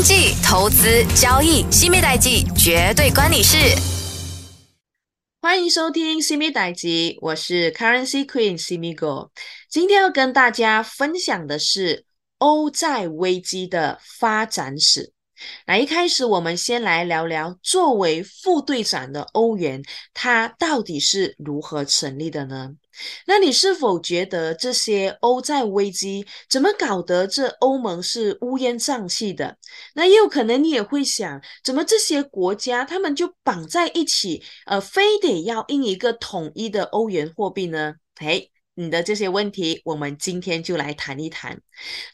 经济、投资、交易，新美代记绝对关你事。欢迎收听新米代记，我是 Currency Queen Simigo。今天要跟大家分享的是欧债危机的发展史。那一开始，我们先来聊聊作为副队长的欧元，它到底是如何成立的呢？那你是否觉得这些欧债危机怎么搞得这欧盟是乌烟瘴气的？那也有可能你也会想，怎么这些国家他们就绑在一起，呃，非得要印一个统一的欧元货币呢？诶，你的这些问题，我们今天就来谈一谈。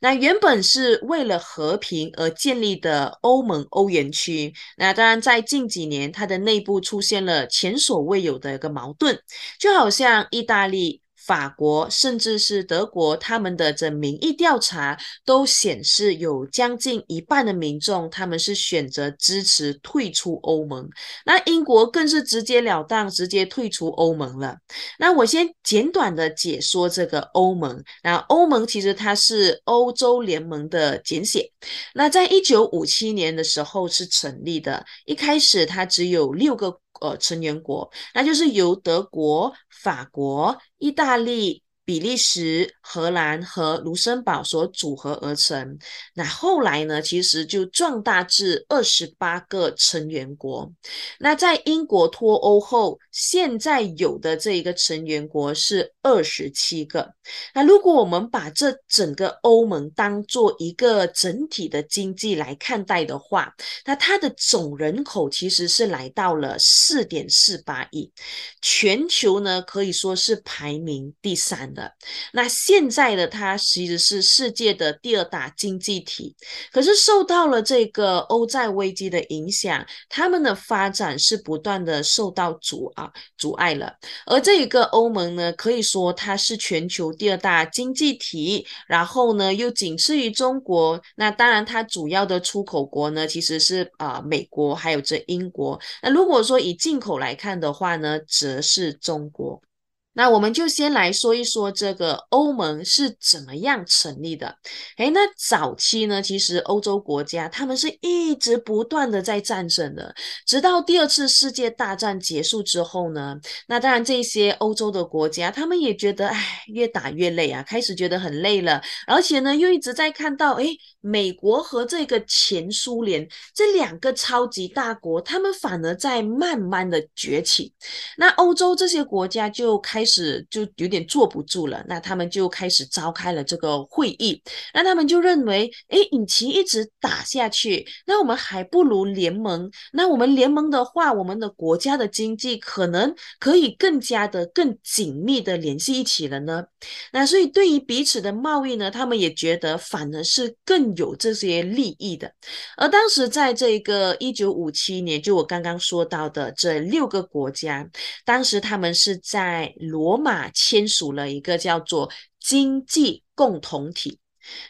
那原本是为了和平而建立的欧盟欧元区，那当然在近几年，它的内部出现了前所未有的一个矛盾，就好像意大利。法国甚至是德国，他们的这民意调查都显示，有将近一半的民众他们是选择支持退出欧盟。那英国更是直截了当，直接退出欧盟了。那我先简短的解说这个欧盟。那欧盟其实它是欧洲联盟的简写。那在一九五七年的时候是成立的，一开始它只有六个。呃，成员国，那就是由德国、法国、意大利。比利时、荷兰和卢森堡所组合而成。那后来呢？其实就壮大至二十八个成员国。那在英国脱欧后，现在有的这一个成员国是二十七个。那如果我们把这整个欧盟当做一个整体的经济来看待的话，那它的总人口其实是来到了四点四八亿，全球呢可以说是排名第三。的那现在的它其实是世界的第二大经济体，可是受到了这个欧债危机的影响，他们的发展是不断的受到阻啊阻碍了。而这一个欧盟呢，可以说它是全球第二大经济体，然后呢又仅次于中国。那当然，它主要的出口国呢其实是啊美国，还有这英国。那如果说以进口来看的话呢，则是中国。那我们就先来说一说这个欧盟是怎么样成立的。诶，那早期呢，其实欧洲国家他们是一直不断的在战争的，直到第二次世界大战结束之后呢，那当然这些欧洲的国家他们也觉得，哎，越打越累啊，开始觉得很累了，而且呢，又一直在看到，诶，美国和这个前苏联这两个超级大国，他们反而在慢慢的崛起，那欧洲这些国家就开。始就有点坐不住了，那他们就开始召开了这个会议，那他们就认为，哎，引擎一直打下去，那我们还不如联盟。那我们联盟的话，我们的国家的经济可能可以更加的、更紧密的联系一起了呢。那所以对于彼此的贸易呢，他们也觉得反而是更有这些利益的。而当时在这个一九五七年，就我刚刚说到的这六个国家，当时他们是在。罗马签署了一个叫做经济共同体。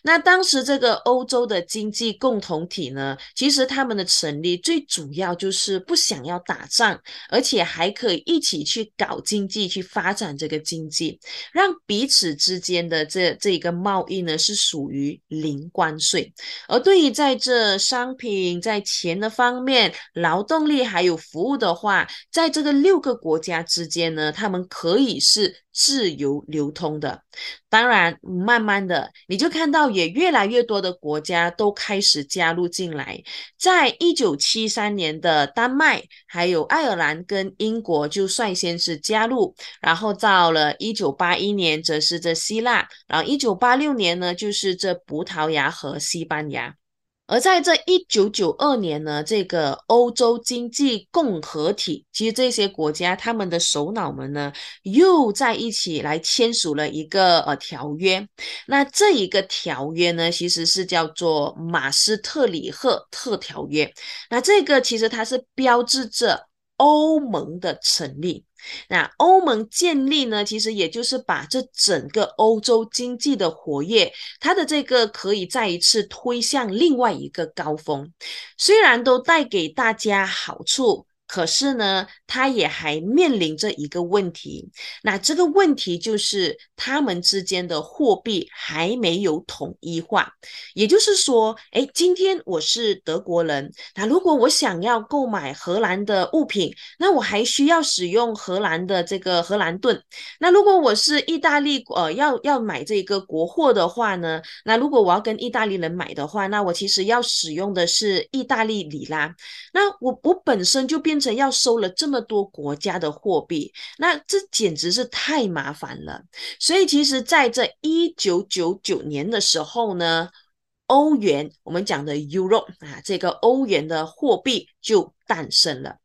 那当时这个欧洲的经济共同体呢，其实他们的成立最主要就是不想要打仗，而且还可以一起去搞经济，去发展这个经济，让彼此之间的这这一个贸易呢是属于零关税。而对于在这商品在钱的方面、劳动力还有服务的话，在这个六个国家之间呢，他们可以是。自由流通的，当然，慢慢的你就看到也越来越多的国家都开始加入进来。在一九七三年的丹麦，还有爱尔兰跟英国就率先是加入，然后到了一九八一年则是这希腊，然后一九八六年呢就是这葡萄牙和西班牙。而在这一九九二年呢，这个欧洲经济共和体，其实这些国家他们的首脑们呢，又在一起来签署了一个呃条约。那这一个条约呢，其实是叫做马斯特里赫特条约。那这个其实它是标志着欧盟的成立。那欧盟建立呢，其实也就是把这整个欧洲经济的活跃，它的这个可以再一次推向另外一个高峰。虽然都带给大家好处，可是呢，它也还面临着一个问题，那这个问题就是他们之间的货币还没有统一化。也就是说，哎，今天我是德国人，那如果我想要购买荷兰的物品，那我还需要使用荷兰的这个荷兰盾。那如果我是意大利，呃，要要买这个国货的话呢，那如果我要跟意大利人买的话，那我其实要使用的是意大利里拉。那我我本身就变。变成要收了这么多国家的货币，那这简直是太麻烦了。所以其实，在这一九九九年的时候呢，欧元，我们讲的 Euro 啊，这个欧元的货币就诞生了。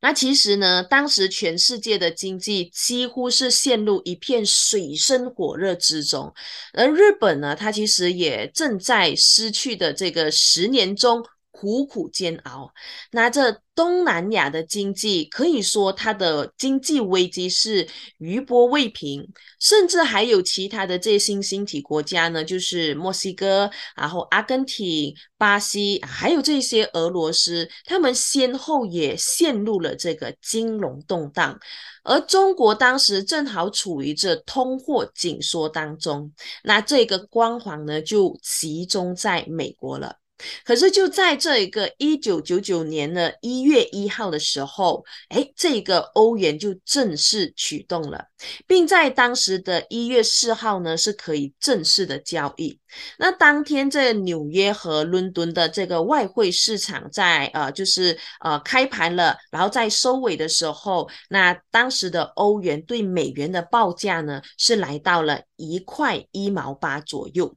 那其实呢，当时全世界的经济几乎是陷入一片水深火热之中，而日本呢，它其实也正在失去的这个十年中。苦苦煎熬，那这东南亚的经济可以说它的经济危机是余波未平，甚至还有其他的这些新兴体国家呢，就是墨西哥，然后阿根廷、巴西，还有这些俄罗斯，他们先后也陷入了这个金融动荡，而中国当时正好处于这通货紧缩当中，那这个光环呢就集中在美国了。可是就在这一个一九九九年的一月一号的时候，哎，这个欧元就正式启动了，并在当时的一月四号呢是可以正式的交易。那当天在纽约和伦敦的这个外汇市场在呃就是呃开盘了，然后在收尾的时候，那当时的欧元对美元的报价呢是来到了一块一毛八左右。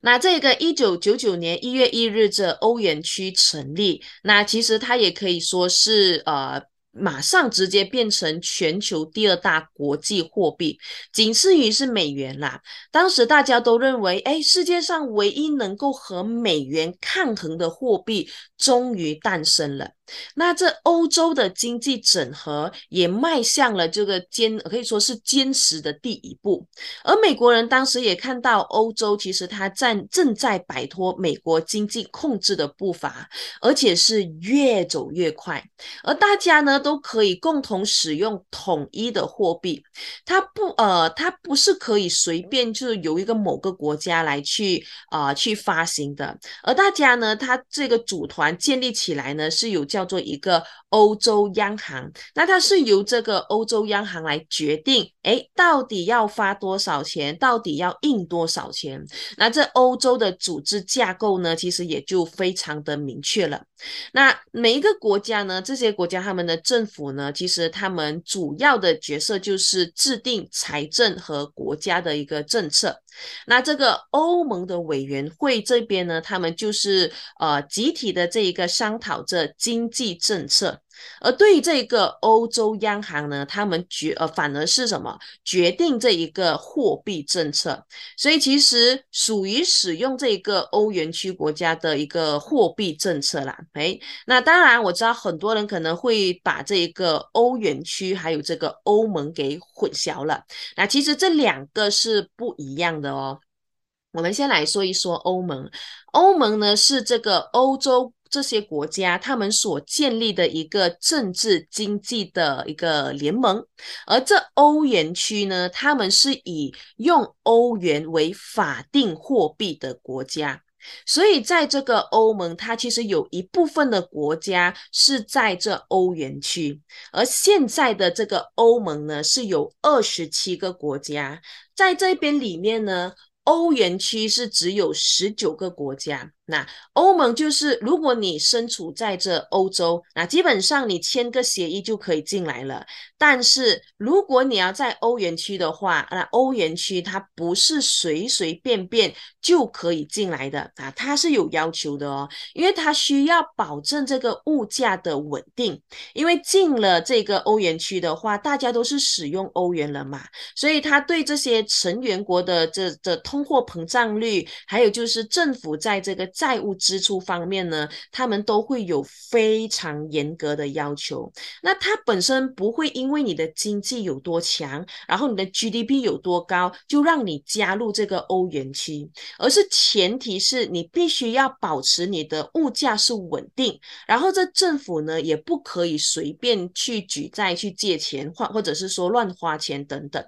那这个一九九九年一月一日，这欧元区成立，那其实它也可以说是呃。马上直接变成全球第二大国际货币，仅次于是美元啦。当时大家都认为，哎，世界上唯一能够和美元抗衡的货币终于诞生了。那这欧洲的经济整合也迈向了这个坚，可以说是坚实的第一步。而美国人当时也看到，欧洲其实它在正在摆脱美国经济控制的步伐，而且是越走越快。而大家呢？都可以共同使用统一的货币，它不呃，它不是可以随便就是由一个某个国家来去啊去发行的，而大家呢，它这个组团建立起来呢，是有叫叫做一个欧洲央行，那它是由这个欧洲央行来决定，哎，到底要发多少钱，到底要印多少钱，那这欧洲的组织架构呢，其实也就非常的明确了。那每一个国家呢，这些国家他们的政府呢，其实他们主要的角色就是制定财政和国家的一个政策。那这个欧盟的委员会这边呢，他们就是呃集体的这一个商讨着经济政策。而对于这个欧洲央行呢，他们决呃反而是什么决定这一个货币政策，所以其实属于使用这一个欧元区国家的一个货币政策啦。哎，那当然我知道很多人可能会把这个欧元区还有这个欧盟给混淆了。那其实这两个是不一样的哦。我们先来说一说欧盟，欧盟呢是这个欧洲。这些国家他们所建立的一个政治经济的一个联盟，而这欧元区呢，他们是以用欧元为法定货币的国家，所以在这个欧盟，它其实有一部分的国家是在这欧元区，而现在的这个欧盟呢，是有二十七个国家。在这边里面呢，欧元区是只有十九个国家。那欧盟就是，如果你身处在这欧洲，那基本上你签个协议就可以进来了。但是如果你要在欧元区的话，那欧元区它不是随随便便就可以进来的啊，它是有要求的哦，因为它需要保证这个物价的稳定。因为进了这个欧元区的话，大家都是使用欧元了嘛，所以它对这些成员国的这这通货膨胀率，还有就是政府在这个债务支出方面呢，他们都会有非常严格的要求。那它本身不会因为你的经济有多强，然后你的 GDP 有多高，就让你加入这个欧元区，而是前提是你必须要保持你的物价是稳定，然后这政府呢也不可以随便去举债去借钱，或或者是说乱花钱等等。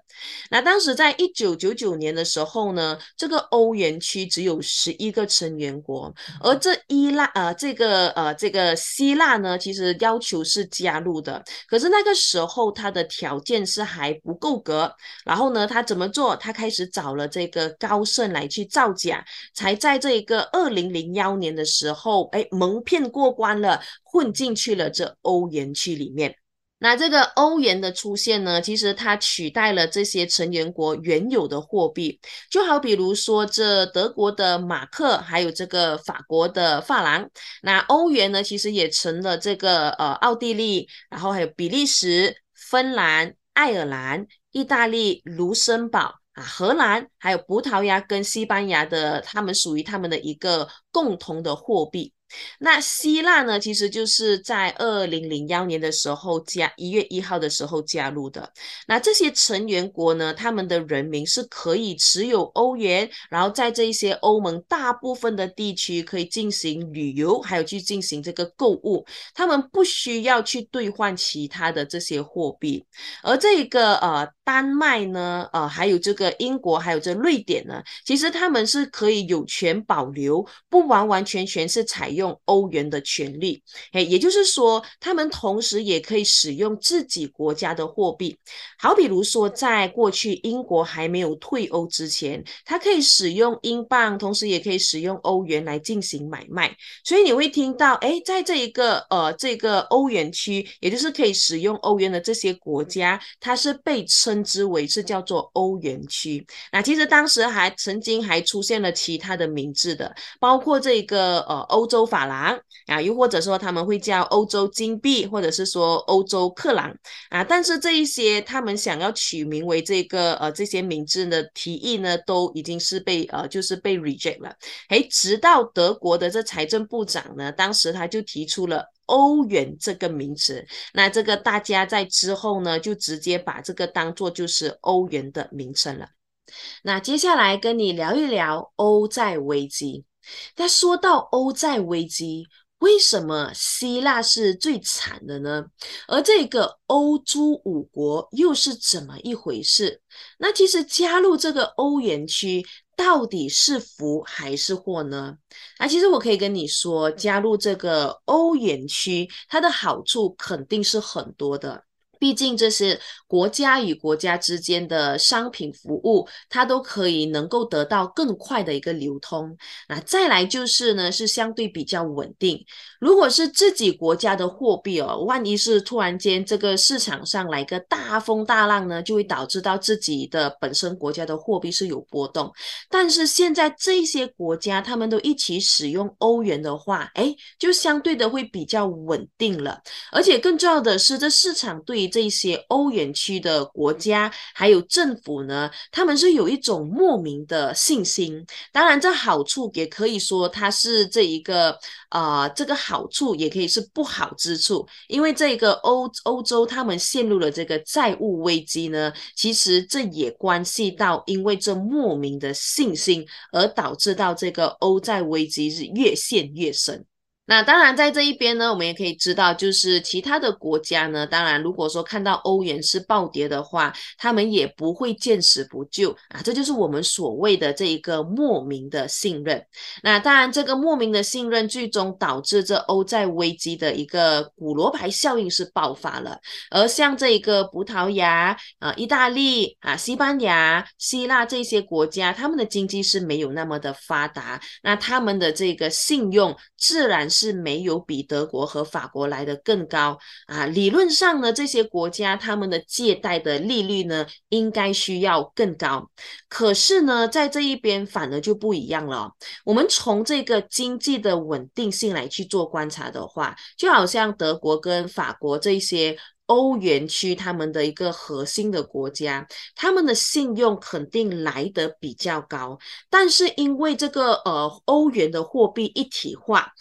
那当时在一九九九年的时候呢，这个欧元区只有十一个成员国，而这伊拉呃这个呃这个希腊呢，其实要求是加入的，可是那个时候它的条件是还不够格。然后呢，他怎么做？他开始找了这个高盛来去造假，才在这一个二零零幺年的时候，哎，蒙骗过关了，混进去了这欧元区里面。那这个欧元的出现呢，其实它取代了这些成员国原有的货币，就好比如说这德国的马克，还有这个法国的法郎。那欧元呢，其实也成了这个呃奥地利，然后还有比利时、芬兰、爱尔兰、意大利、卢森堡啊、荷兰，还有葡萄牙跟西班牙的，他们属于他们的一个共同的货币。那希腊呢，其实就是在二零零幺年的时候加一月一号的时候加入的。那这些成员国呢，他们的人民是可以持有欧元，然后在这一些欧盟大部分的地区可以进行旅游，还有去进行这个购物。他们不需要去兑换其他的这些货币。而这个呃丹麦呢，呃还有这个英国，还有这瑞典呢，其实他们是可以有权保留，不完完全全是采用。用欧元的权利，哎，也就是说，他们同时也可以使用自己国家的货币。好，比如说，在过去英国还没有退欧之前，它可以使用英镑，同时也可以使用欧元来进行买卖。所以你会听到，哎，在这一个呃这个欧元区，也就是可以使用欧元的这些国家，它是被称之为是叫做欧元区。那其实当时还曾经还出现了其他的名字的，包括这个呃欧洲。法郎啊，又或者说他们会叫欧洲金币，或者是说欧洲克朗啊，但是这一些他们想要取名为这个呃这些名字的提议呢，都已经是被呃就是被 reject 了。哎，直到德国的这财政部长呢，当时他就提出了欧元这个名词，那这个大家在之后呢，就直接把这个当做就是欧元的名称了。那接下来跟你聊一聊欧债危机。那说到欧债危机，为什么希腊是最惨的呢？而这个欧洲五国又是怎么一回事？那其实加入这个欧元区到底是福还是祸呢？那其实我可以跟你说，加入这个欧元区，它的好处肯定是很多的。毕竟这是国家与国家之间的商品服务，它都可以能够得到更快的一个流通。那再来就是呢，是相对比较稳定。如果是自己国家的货币哦，万一是突然间这个市场上来个大风大浪呢，就会导致到自己的本身国家的货币是有波动。但是现在这些国家他们都一起使用欧元的话，哎，就相对的会比较稳定了。而且更重要的是，这市场对于这些欧元区的国家还有政府呢，他们是有一种莫名的信心。当然，这好处也可以说它是这一个啊，这个好处也可以是不好之处。因为这个欧欧洲他们陷入了这个债务危机呢，其实这也关系到因为这莫名的信心而导致到这个欧债危机是越陷越深。那当然，在这一边呢，我们也可以知道，就是其他的国家呢，当然如果说看到欧元是暴跌的话，他们也不会见死不救啊，这就是我们所谓的这一个莫名的信任。那当然，这个莫名的信任最终导致这欧债危机的一个古罗牌效应是爆发了。而像这一个葡萄牙啊、意大利啊、西班牙、希腊这些国家，他们的经济是没有那么的发达，那他们的这个信用自然。是没有比德国和法国来的更高啊！理论上呢，这些国家他们的借贷的利率呢，应该需要更高。可是呢，在这一边反而就不一样了。我们从这个经济的稳定性来去做观察的话，就好像德国跟法国这些。欧元区他们的一个核心的国家，他们的信用肯定来得比较高，但是因为这个呃欧元的货币一体化。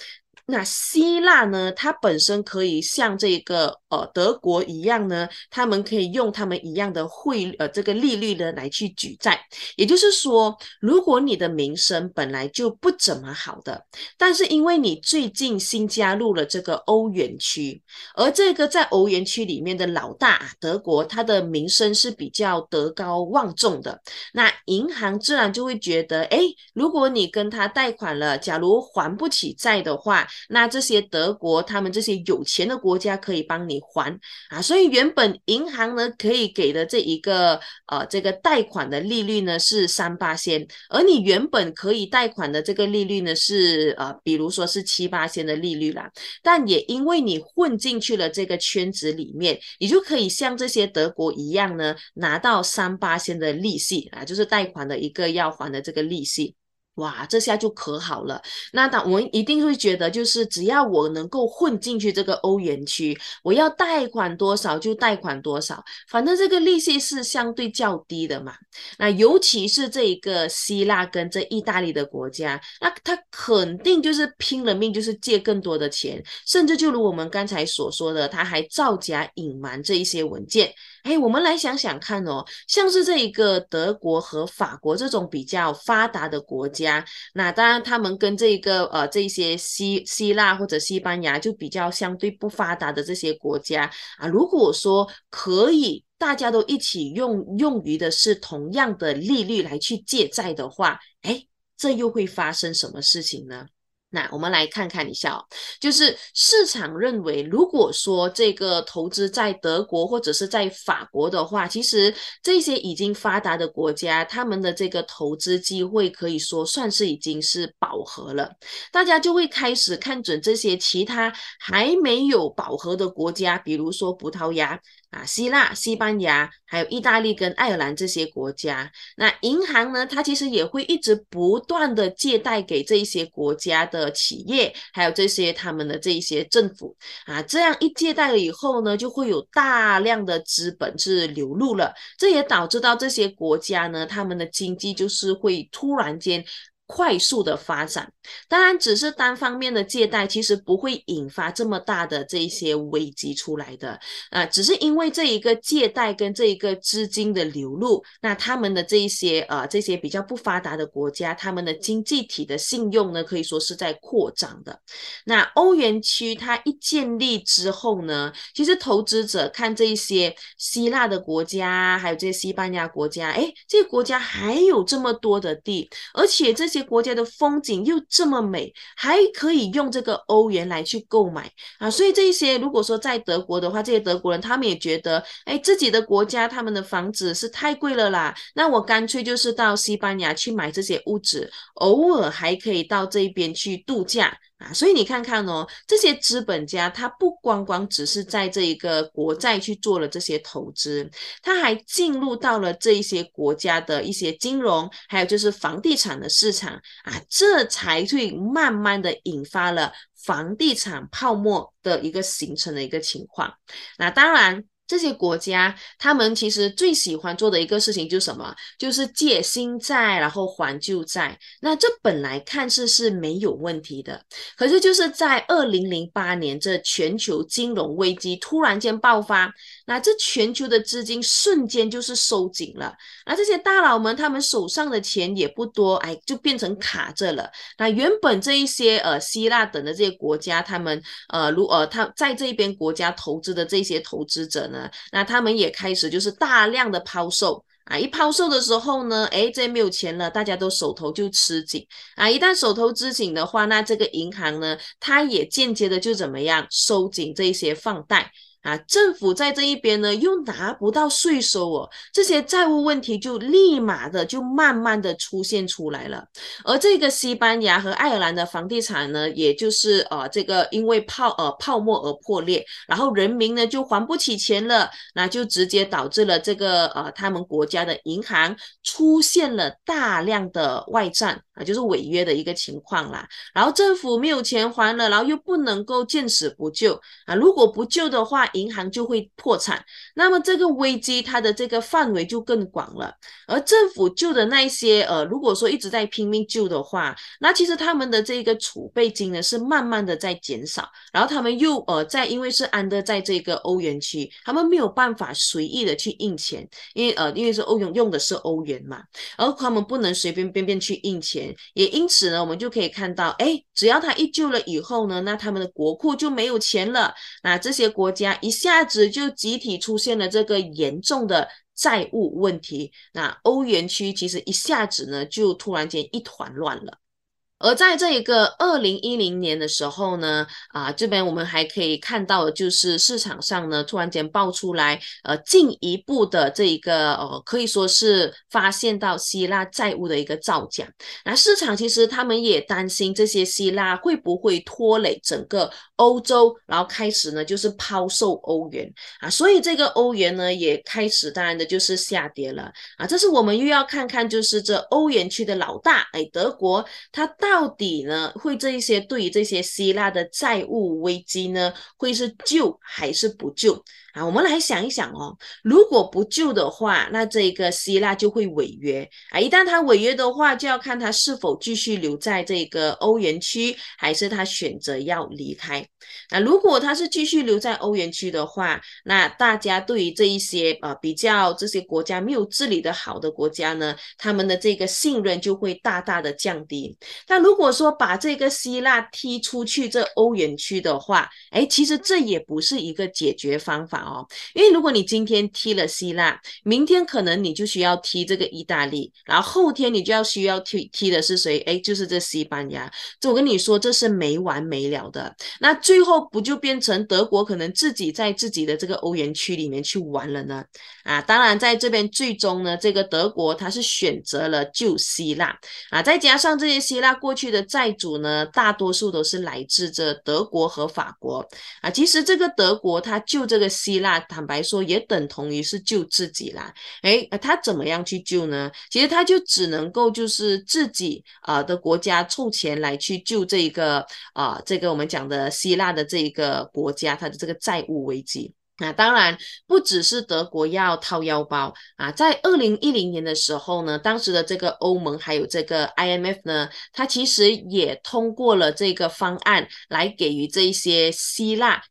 那希腊呢？它本身可以像这个呃德国一样呢，他们可以用他们一样的汇呃这个利率呢来去举债。也就是说，如果你的名声本来就不怎么好的，但是因为你最近新加入了这个欧元区，而这个在欧元区里面的老大德国，他的名声是比较德高望重的，那银行自然就会觉得，哎，如果你跟他贷款了，假如还不起债的话。那这些德国，他们这些有钱的国家可以帮你还啊，所以原本银行呢可以给的这一个呃这个贷款的利率呢是三八仙，而你原本可以贷款的这个利率呢是呃比如说是七八仙的利率啦，但也因为你混进去了这个圈子里面，你就可以像这些德国一样呢拿到三八仙的利息啊，就是贷款的一个要还的这个利息。哇，这下就可好了。那当我们一定会觉得，就是只要我能够混进去这个欧元区，我要贷款多少就贷款多少，反正这个利息是相对较低的嘛。那尤其是这一个希腊跟这意大利的国家，那他肯定就是拼了命，就是借更多的钱，甚至就如我们刚才所说的，他还造假隐瞒这一些文件。哎，我们来想想看哦，像是这一个德国和法国这种比较发达的国家，那当然他们跟这一个呃这些希希腊或者西班牙就比较相对不发达的这些国家啊，如果说可以大家都一起用用于的是同样的利率来去借债的话，哎，这又会发生什么事情呢？那我们来看看一下，就是市场认为，如果说这个投资在德国或者是在法国的话，其实这些已经发达的国家，他们的这个投资机会可以说算是已经是饱和了。大家就会开始看准这些其他还没有饱和的国家，比如说葡萄牙。啊，希腊、西班牙，还有意大利跟爱尔兰这些国家，那银行呢，它其实也会一直不断的借贷给这些国家的企业，还有这些他们的这一些政府啊，这样一借贷了以后呢，就会有大量的资本是流入了，这也导致到这些国家呢，他们的经济就是会突然间。快速的发展，当然只是单方面的借贷，其实不会引发这么大的这一些危机出来的啊，只是因为这一个借贷跟这一个资金的流入，那他们的这一些呃这些比较不发达的国家，他们的经济体的信用呢，可以说是在扩张的。那欧元区它一建立之后呢，其实投资者看这一些希腊的国家，还有这些西班牙国家，哎，这些国家还有这么多的地，而且这些。国家的风景又这么美，还可以用这个欧元来去购买啊！所以这一些如果说在德国的话，这些德国人他们也觉得，哎，自己的国家他们的房子是太贵了啦，那我干脆就是到西班牙去买这些物质，偶尔还可以到这边去度假。啊，所以你看看哦，这些资本家他不光光只是在这一个国债去做了这些投资，他还进入到了这一些国家的一些金融，还有就是房地产的市场啊，这才会慢慢的引发了房地产泡沫的一个形成的一个情况。那当然。这些国家，他们其实最喜欢做的一个事情就是什么？就是借新债，然后还旧债。那这本来看似是没有问题的，可是就是在二零零八年这全球金融危机突然间爆发，那这全球的资金瞬间就是收紧了。那这些大佬们，他们手上的钱也不多，哎，就变成卡着了。那原本这一些呃希腊等的这些国家，他们呃如呃他在这边国家投资的这些投资者呢？那他们也开始就是大量的抛售啊，一抛售的时候呢，哎，这没有钱了，大家都手头就吃紧啊。一旦手头吃紧的话，那这个银行呢，它也间接的就怎么样收紧这些放贷。啊，政府在这一边呢，又拿不到税收哦，这些债务问题就立马的就慢慢的出现出来了。而这个西班牙和爱尔兰的房地产呢，也就是呃这个因为泡呃泡沫而破裂，然后人民呢就还不起钱了，那就直接导致了这个呃他们国家的银行出现了大量的外债啊，就是违约的一个情况啦。然后政府没有钱还了，然后又不能够见死不救啊，如果不救的话，银行就会破产。那么这个危机它的这个范围就更广了。而政府救的那些呃，如果说一直在拼命救的话，那其实他们的这个储备金呢是慢慢的在减少，然后他们又呃在因为是安的在这个欧元区，他们没有办法随意的去印钱，因为呃因为是欧元用的是欧元嘛，而他们不能随便便便去印钱，也因此呢，我们就可以看到，哎，只要他一救了以后呢，那他们的国库就没有钱了，那这些国家一下子就集体出现了这个严重的债务问题，那欧元区其实一下子呢就突然间一团乱了。而在这一个二零一零年的时候呢，啊，这边我们还可以看到就是市场上呢突然间爆出来，呃，进一步的这一个呃，可以说是发现到希腊债务的一个造假。那市场其实他们也担心这些希腊会不会拖累整个欧洲，然后开始呢就是抛售欧元啊，所以这个欧元呢也开始当然的就是下跌了啊。这是我们又要看看就是这欧元区的老大，哎，德国它大。到底呢，会这一些对于这些希腊的债务危机呢，会是救还是不救？啊，我们来想一想哦，如果不救的话，那这个希腊就会违约啊。一旦他违约的话，就要看他是否继续留在这个欧元区，还是他选择要离开。那如果他是继续留在欧元区的话，那大家对于这一些呃比较这些国家没有治理的好的国家呢，他们的这个信任就会大大的降低。但如果说把这个希腊踢出去这欧元区的话，哎，其实这也不是一个解决方法。哦，因为如果你今天踢了希腊，明天可能你就需要踢这个意大利，然后后天你就要需要踢踢的是谁？哎，就是这西班牙。这我跟你说，这是没完没了的。那最后不就变成德国可能自己在自己的这个欧元区里面去玩了呢？啊，当然在这边最终呢，这个德国他是选择了救希腊啊，再加上这些希腊过去的债主呢，大多数都是来自这德国和法国啊。其实这个德国他救这个希希腊坦白说也等同于是救自己啦，哎，他怎么样去救呢？其实他就只能够就是自己啊的国家凑钱来去救这一个啊这个我们讲的希腊的这一个国家，它的这个债务危机。那当然不只是德国要掏腰包啊，在二零一零年的时候呢，当时的这个欧盟还有这个 IMF 呢，它其实也通过了这个方案来给予这一些希腊。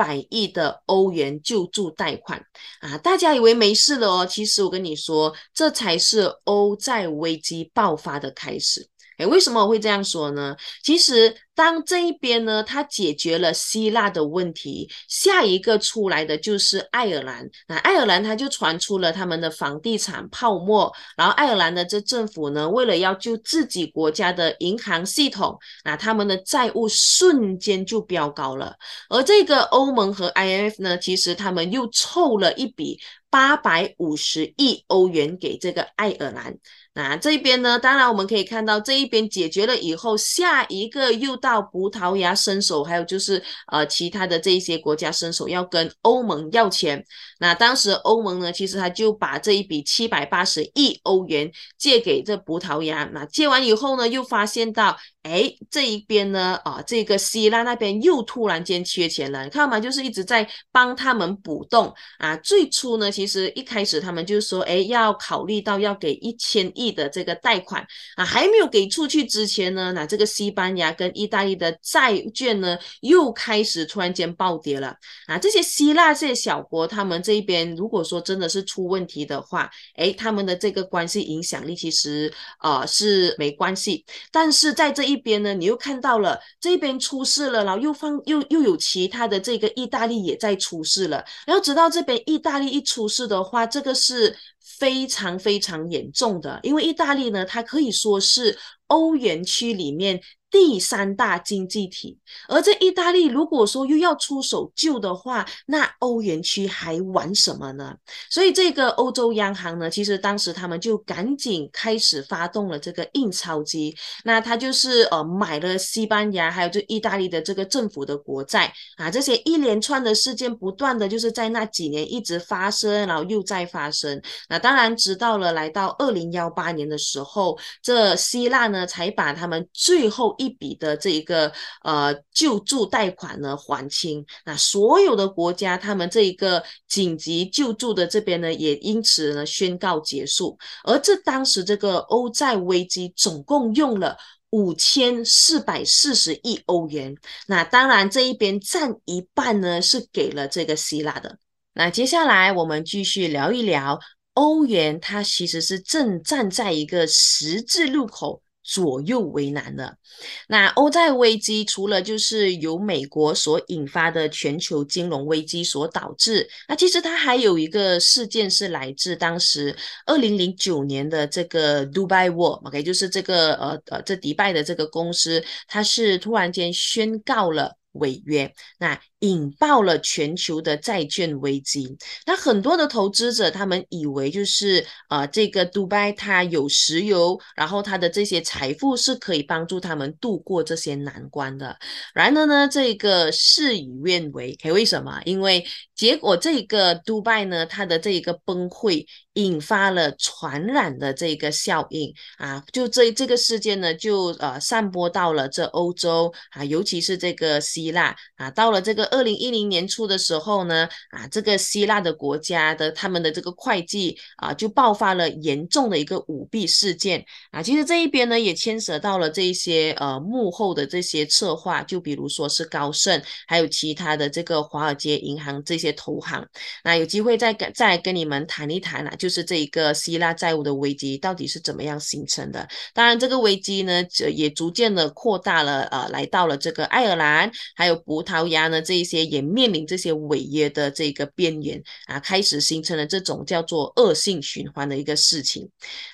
百亿的欧元救助贷款啊！大家以为没事了哦，其实我跟你说，这才是欧债危机爆发的开始。哎，为什么我会这样说呢？其实。当这一边呢，它解决了希腊的问题，下一个出来的就是爱尔兰。那爱尔兰它就传出了他们的房地产泡沫，然后爱尔兰的这政府呢，为了要救自己国家的银行系统，那他们的债务瞬间就飙高了。而这个欧盟和 IMF 呢，其实他们又凑了一笔八百五十亿欧元给这个爱尔兰。那这边呢，当然我们可以看到这一边解决了以后，下一个又到。葡萄牙伸手，还有就是呃其他的这一些国家伸手要跟欧盟要钱。那当时欧盟呢，其实他就把这一笔七百八十亿欧元借给这葡萄牙。那借完以后呢，又发现到。哎，这一边呢，啊，这个希腊那边又突然间缺钱了，你看嘛，就是一直在帮他们补洞啊。最初呢，其实一开始他们就说，哎，要考虑到要给一千亿的这个贷款啊，还没有给出去之前呢，那这个西班牙跟意大利的债券呢，又开始突然间暴跌了啊。这些希腊这些小国，他们这一边如果说真的是出问题的话，哎，他们的这个关系影响力其实呃是没关系，但是在这。一边呢，你又看到了这边出事了，然后又放又又有其他的这个意大利也在出事了，然后直到这边意大利一出事的话，这个是非常非常严重的，因为意大利呢，它可以说是欧元区里面。第三大经济体，而这意大利如果说又要出手救的话，那欧元区还玩什么呢？所以这个欧洲央行呢，其实当时他们就赶紧开始发动了这个印钞机，那他就是呃买了西班牙还有就意大利的这个政府的国债啊，这些一连串的事件不断的就是在那几年一直发生，然后又再发生。那当然，直到了来到二零幺八年的时候，这希腊呢才把他们最后。一笔的这一个呃救助贷款呢还清。那所有的国家，他们这一个紧急救助的这边呢，也因此呢宣告结束。而这当时这个欧债危机总共用了五千四百四十亿欧元。那当然这一边占一半呢是给了这个希腊的。那接下来我们继续聊一聊欧元，它其实是正站在一个十字路口。左右为难的。那欧债危机除了就是由美国所引发的全球金融危机所导致，那其实它还有一个事件是来自当时二零零九年的这个 Dubai War，OK，就是这个呃呃这迪拜的这个公司，它是突然间宣告了违约。那引爆了全球的债券危机。那很多的投资者他们以为就是呃这个杜拜它有石油，然后它的这些财富是可以帮助他们度过这些难关的。然而呢，这个事与愿违。为什么？因为结果这个杜拜呢，它的这一个崩溃引发了传染的这个效应啊，就这这个事件呢，就呃散播到了这欧洲啊，尤其是这个希腊啊，到了这个。二零一零年初的时候呢，啊，这个希腊的国家的他们的这个会计啊，就爆发了严重的一个舞弊事件啊。其实这一边呢，也牵涉到了这一些呃幕后的这些策划，就比如说是高盛，还有其他的这个华尔街银行这些投行。那有机会再跟再跟你们谈一谈啊，就是这一个希腊债务的危机到底是怎么样形成的？当然，这个危机呢，也逐渐的扩大了，呃，来到了这个爱尔兰，还有葡萄牙呢这。一些也面临这些违约的这个边缘啊，开始形成了这种叫做恶性循环的一个事情。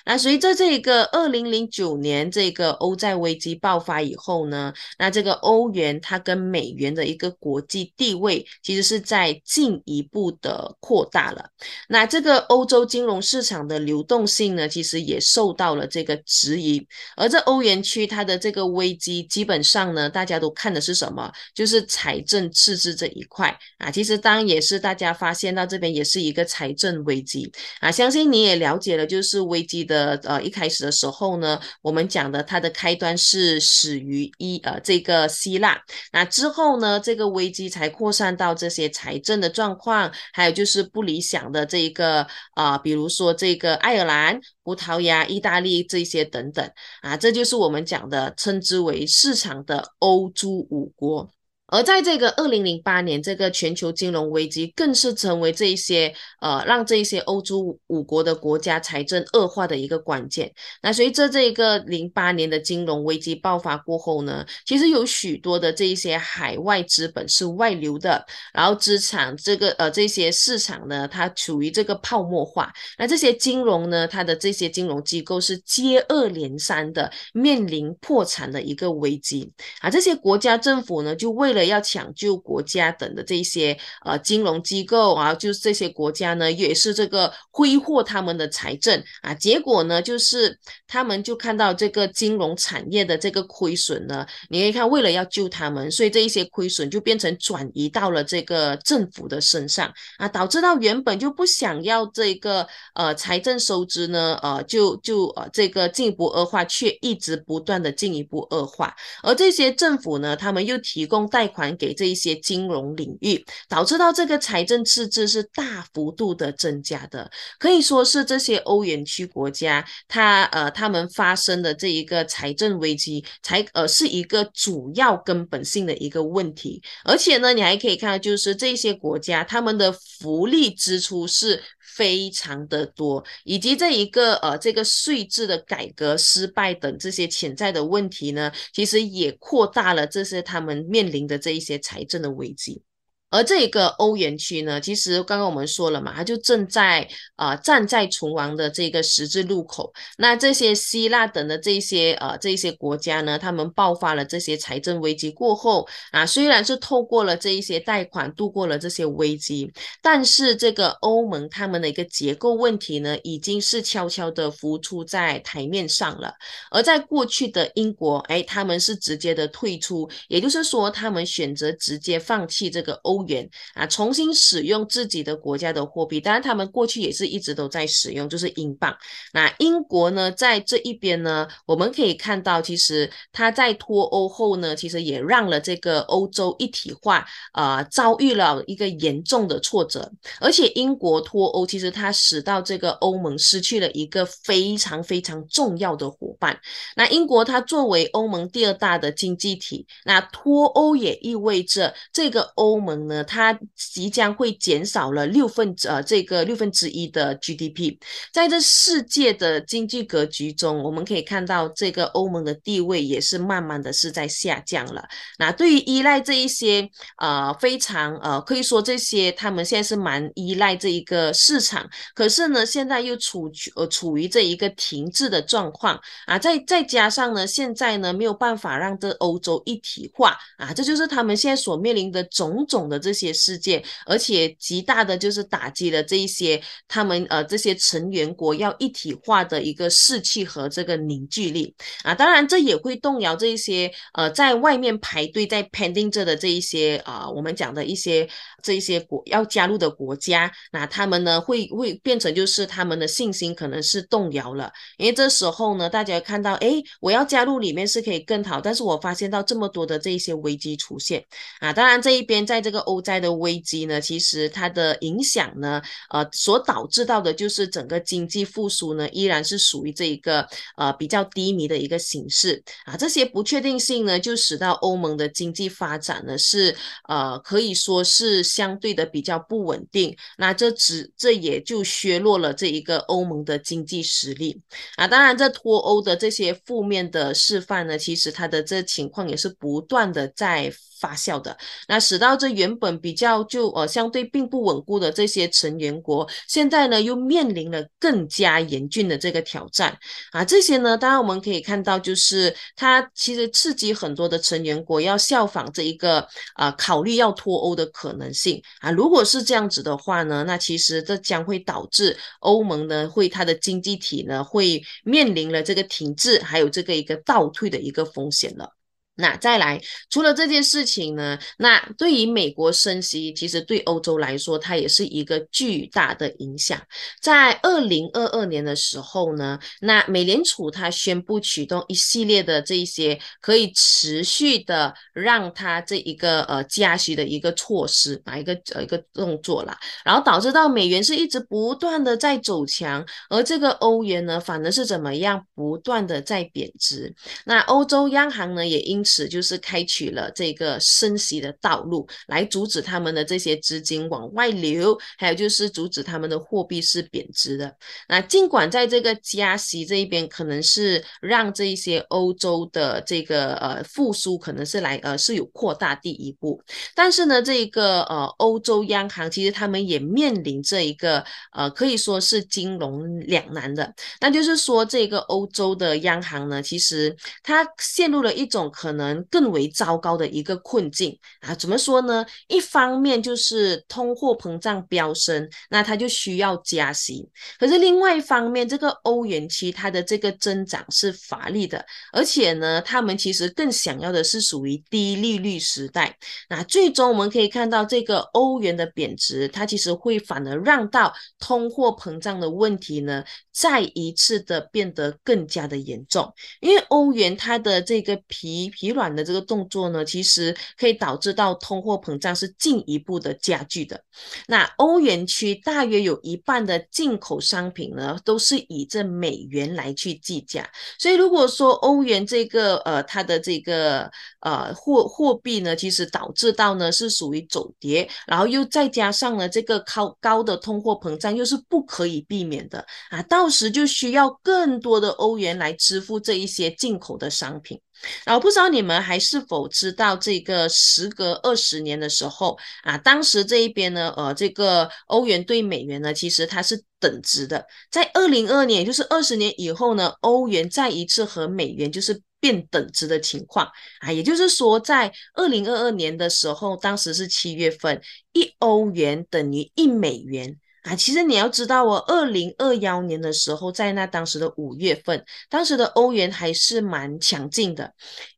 那随着这个二零零九年这个欧债危机爆发以后呢，那这个欧元它跟美元的一个国际地位其实是在进一步的扩大了。那这个欧洲金融市场的流动性呢，其实也受到了这个质疑。而这欧元区它的这个危机，基本上呢，大家都看的是什么？就是财政赤。是这一块啊，其实当也是大家发现到这边也是一个财政危机啊。相信你也了解了，就是危机的呃一开始的时候呢，我们讲的它的开端是始于一呃这个希腊，那之后呢，这个危机才扩散到这些财政的状况，还有就是不理想的这一个啊，比如说这个爱尔兰、葡萄牙、意大利这些等等啊，这就是我们讲的称之为市场的欧洲五国。而在这个二零零八年，这个全球金融危机更是成为这一些呃让这一些欧洲五国的国家财政恶化的一个关键。那随着这一个零八年的金融危机爆发过后呢，其实有许多的这一些海外资本是外流的，然后资产这个呃这些市场呢，它处于这个泡沫化。那这些金融呢，它的这些金融机构是接二连三的面临破产的一个危机啊。这些国家政府呢，就为了要抢救国家等的这些呃金融机构啊，就是这些国家呢，也是这个挥霍他们的财政啊，结果呢，就是他们就看到这个金融产业的这个亏损呢，你可以看，为了要救他们，所以这一些亏损就变成转移到了这个政府的身上啊，导致到原本就不想要这个呃财政收支呢，呃就就呃这个进一步恶化，却一直不断的进一步恶化，而这些政府呢，他们又提供贷。还给这一些金融领域，导致到这个财政赤字是大幅度的增加的，可以说是这些欧元区国家，它呃他们发生的这一个财政危机，才呃是一个主要根本性的一个问题。而且呢，你还可以看到，就是这些国家他们的福利支出是非常的多，以及这一个呃这个税制的改革失败等这些潜在的问题呢，其实也扩大了这些他们面临的。这一些财政的危机。而这个欧元区呢，其实刚刚我们说了嘛，它就正在啊站在存亡的这个十字路口。那这些希腊等的这些呃这些国家呢，他们爆发了这些财政危机过后啊，虽然是透过了这一些贷款度过了这些危机，但是这个欧盟他们的一个结构问题呢，已经是悄悄的浮出在台面上了。而在过去的英国，哎，他们是直接的退出，也就是说，他们选择直接放弃这个欧。元啊，重新使用自己的国家的货币。当然，他们过去也是一直都在使用，就是英镑。那英国呢，在这一边呢，我们可以看到，其实它在脱欧后呢，其实也让了这个欧洲一体化啊遭遇了一个严重的挫折。而且，英国脱欧其实它使到这个欧盟失去了一个非常非常重要的伙伴。那英国它作为欧盟第二大的经济体，那脱欧也意味着这个欧盟呢，它即将会减少了六分之呃这个六分之一的 GDP。在这世界的经济格局中，我们可以看到这个欧盟的地位也是慢慢的是在下降了。那对于依赖这一些呃非常呃可以说这些他们现在是蛮依赖这一个市场，可是呢现在又处呃处于这一个停滞的状况啊，再再加上呢现在呢没有办法让这欧洲一体化啊，这就是他们现在所面临的种种的这些事件，而且极大的就是打击了这一些他们呃这些成员国要一体化的一个士气和这个凝聚力。啊，当然这也会动摇这一些呃在外面排队在 pending 着的这一些啊我们讲的一些这一些国要加入的国家，那他们呢会会变成就是他们的信心可能是动摇了，因为这时候呢大家看到哎我要加入里面是可以更好，但是我发现到这么多的这一些危机出现。啊，当然这一边在这个欧债的危机呢，其实它的影响呢，呃，所导致到的就是整个经济复苏呢，依然是属于这一个呃比较低迷的一个形式啊，这些不确定性呢，就使到欧盟的经济发展呢是呃可以说是相对的比较不稳定，那这只这也就削弱了这一个欧盟的经济实力。啊，当然这脱欧的这些负面的示范呢，其实它的这情况也是不断的在。发酵的，那使到这原本比较就呃相对并不稳固的这些成员国，现在呢又面临了更加严峻的这个挑战啊！这些呢，当然我们可以看到，就是它其实刺激很多的成员国要效仿这一个啊，考虑要脱欧的可能性啊。如果是这样子的话呢，那其实这将会导致欧盟呢会它的经济体呢会面临了这个停滞，还有这个一个倒退的一个风险了。那再来，除了这件事情呢，那对于美国升息，其实对欧洲来说，它也是一个巨大的影响。在二零二二年的时候呢，那美联储它宣布启动一系列的这一些可以持续的让它这一个呃加息的一个措施，哪一个呃一个动作啦，然后导致到美元是一直不断的在走强，而这个欧元呢，反而是怎么样不断的在贬值。那欧洲央行呢，也因此就是开启了这个升息的道路，来阻止他们的这些资金往外流，还有就是阻止他们的货币是贬值的。那尽管在这个加息这一边，可能是让这一些欧洲的这个呃复苏可能是来呃是有扩大第一步，但是呢，这一个呃欧洲央行其实他们也面临这一个呃可以说是金融两难的，那就是说这个欧洲的央行呢，其实它陷入了一种可。能能更为糟糕的一个困境啊？怎么说呢？一方面就是通货膨胀飙升，那它就需要加息；可是另外一方面，这个欧元区它的这个增长是乏力的，而且呢，他们其实更想要的是属于低利率时代。那最终我们可以看到，这个欧元的贬值，它其实会反而让到通货膨胀的问题呢，再一次的变得更加的严重，因为欧元它的这个皮皮。疲软的这个动作呢，其实可以导致到通货膨胀是进一步的加剧的。那欧元区大约有一半的进口商品呢，都是以这美元来去计价。所以如果说欧元这个呃它的这个呃货货币呢，其实导致到呢是属于走跌，然后又再加上了这个高高的通货膨胀，又是不可以避免的啊，到时就需要更多的欧元来支付这一些进口的商品。然后不知道你们还是否知道，这个时隔二十年的时候啊，当时这一边呢，呃，这个欧元对美元呢，其实它是等值的。在二零二年，也就是二十年以后呢，欧元再一次和美元就是变等值的情况啊，也就是说，在二零二二年的时候，当时是七月份，一欧元等于一美元。啊，其实你要知道哦，二零二幺年的时候，在那当时的五月份，当时的欧元还是蛮强劲的。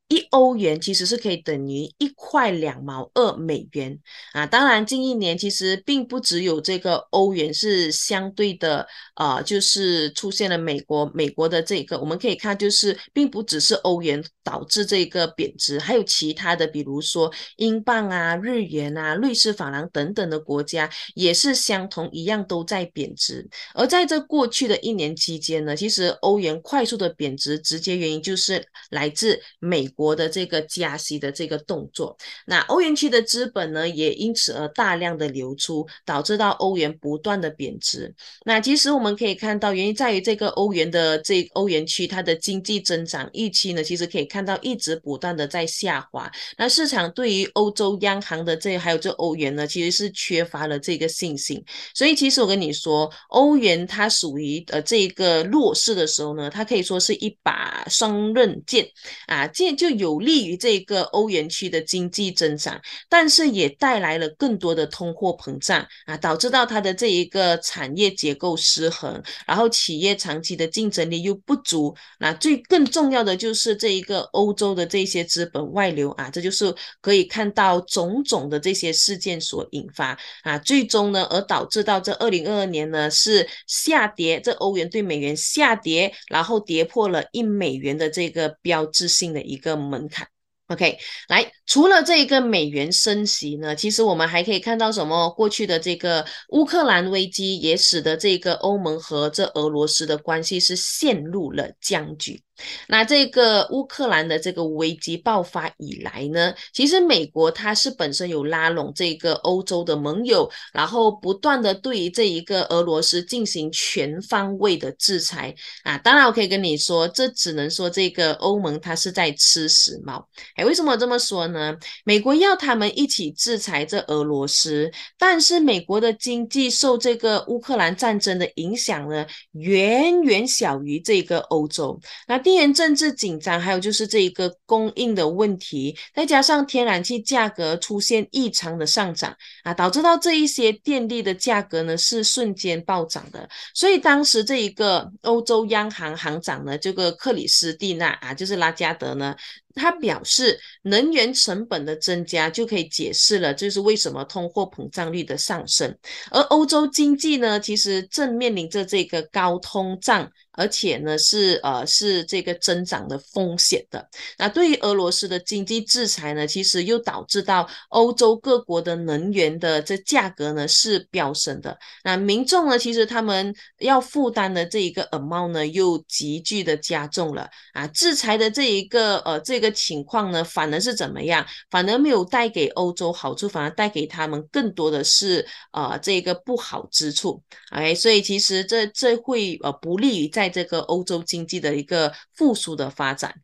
一欧元其实是可以等于一块两毛二美元啊。当然，近一年其实并不只有这个欧元是相对的，呃，就是出现了美国美国的这个，我们可以看就是并不只是欧元导致这个贬值，还有其他的，比如说英镑啊、日元啊、瑞士法郎等等的国家也是相同一样都在贬值。而在这过去的一年期间呢，其实欧元快速的贬值，直接原因就是来自美。国的这个加息的这个动作，那欧元区的资本呢，也因此而大量的流出，导致到欧元不断的贬值。那其实我们可以看到，原因在于这个欧元的这欧元区它的经济增长预期呢，其实可以看到一直不断的在下滑。那市场对于欧洲央行的这还有这欧元呢，其实是缺乏了这个信心。所以其实我跟你说，欧元它属于呃这个弱势的时候呢，它可以说是一把双刃剑啊，剑就。有利于这个欧元区的经济增长，但是也带来了更多的通货膨胀啊，导致到它的这一个产业结构失衡，然后企业长期的竞争力又不足。那最更重要的就是这一个欧洲的这些资本外流啊，这就是可以看到种种的这些事件所引发啊，最终呢而导致到这二零二二年呢是下跌，这欧元对美元下跌，然后跌破了一美元的这个标志性的一个。门槛，OK，来，除了这个美元升息呢，其实我们还可以看到什么？过去的这个乌克兰危机也使得这个欧盟和这俄罗斯的关系是陷入了僵局。那这个乌克兰的这个危机爆发以来呢，其实美国它是本身有拉拢这个欧洲的盟友，然后不断的对于这一个俄罗斯进行全方位的制裁啊。当然，我可以跟你说，这只能说这个欧盟它是在吃死猫。哎，为什么这么说呢？美国要他们一起制裁这俄罗斯，但是美国的经济受这个乌克兰战争的影响呢，远远小于这个欧洲。那地缘政治紧张，还有就是这一个供应的问题，再加上天然气价格出现异常的上涨啊，导致到这一些电力的价格呢是瞬间暴涨的。所以当时这一个欧洲央行行长呢，这个克里斯蒂娜啊，就是拉加德呢。他表示，能源成本的增加就可以解释了，就是为什么通货膨胀率的上升。而欧洲经济呢，其实正面临着这个高通胀，而且呢是呃是这个增长的风险的。那对于俄罗斯的经济制裁呢，其实又导致到欧洲各国的能源的这价格呢是飙升的。那民众呢，其实他们要负担的这一个 amount 呢，又急剧的加重了啊。制裁的这一个呃这。这个情况呢，反而是怎么样？反而没有带给欧洲好处，反而带给他们更多的是呃这个不好之处。哎，所以其实这这会呃不利于在这个欧洲经济的一个复苏的发展。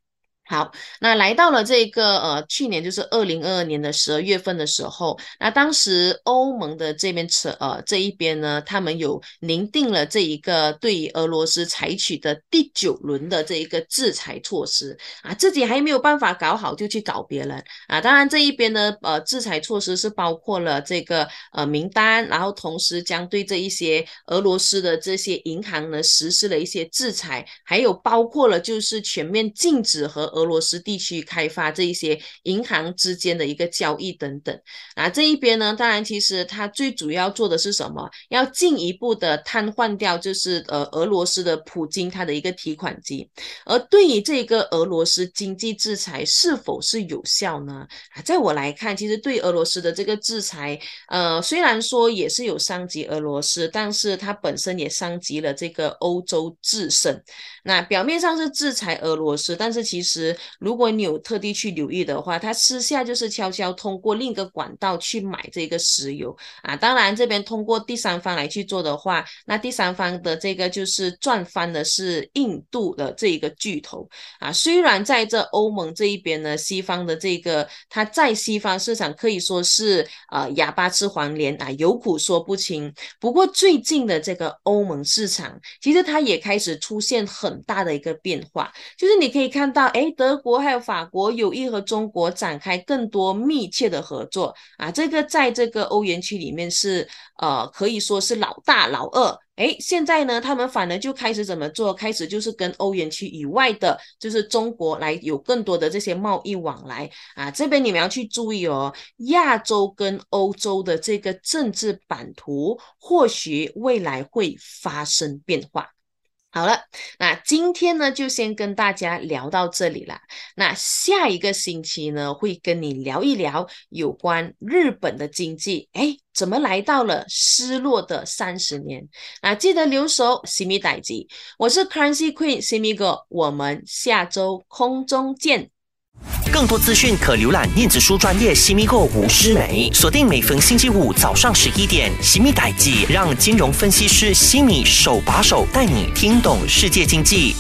好，那来到了这个呃，去年就是二零二二年的十二月份的时候，那当时欧盟的这边扯呃这一边呢，他们有拟定了这一个对俄罗斯采取的第九轮的这一个制裁措施啊，自己还没有办法搞好就去搞别人啊。当然这一边呢，呃，制裁措施是包括了这个呃名单，然后同时将对这一些俄罗斯的这些银行呢实施了一些制裁，还有包括了就是全面禁止和俄罗斯地区开发这一些银行之间的一个交易等等，啊，这一边呢，当然其实它最主要做的是什么？要进一步的瘫痪掉，就是呃俄罗斯的普京他的一个提款机。而对于这个俄罗斯经济制裁是否是有效呢？啊，在我来看，其实对俄罗斯的这个制裁，呃，虽然说也是有伤及俄罗斯，但是它本身也伤及了这个欧洲自身。那表面上是制裁俄罗斯，但是其实如果你有特地去留意的话，他私下就是悄悄通过另一个管道去买这个石油啊。当然这边通过第三方来去做的话，那第三方的这个就是赚翻的是印度的这一个巨头啊。虽然在这欧盟这一边呢，西方的这个它在西方市场可以说是呃哑巴吃黄连啊，有苦说不清。不过最近的这个欧盟市场，其实它也开始出现。很大的一个变化，就是你可以看到，哎，德国还有法国有意和中国展开更多密切的合作啊，这个在这个欧元区里面是呃可以说是老大老二。哎，现在呢，他们反而就开始怎么做？开始就是跟欧元区以外的，就是中国来有更多的这些贸易往来啊。这边你们要去注意哦，亚洲跟欧洲的这个政治版图，或许未来会发生变化。好了，那今天呢就先跟大家聊到这里了。那下一个星期呢会跟你聊一聊有关日本的经济，哎，怎么来到了失落的三十年？啊，记得留守西米代吉，我是 Currency Queen 西米哥，我们下周空中见。更多资讯可浏览电子书专业西米购吴诗梅，锁定每逢星期五早上十一点，西米代记让金融分析师西米手把手带你听懂世界经济。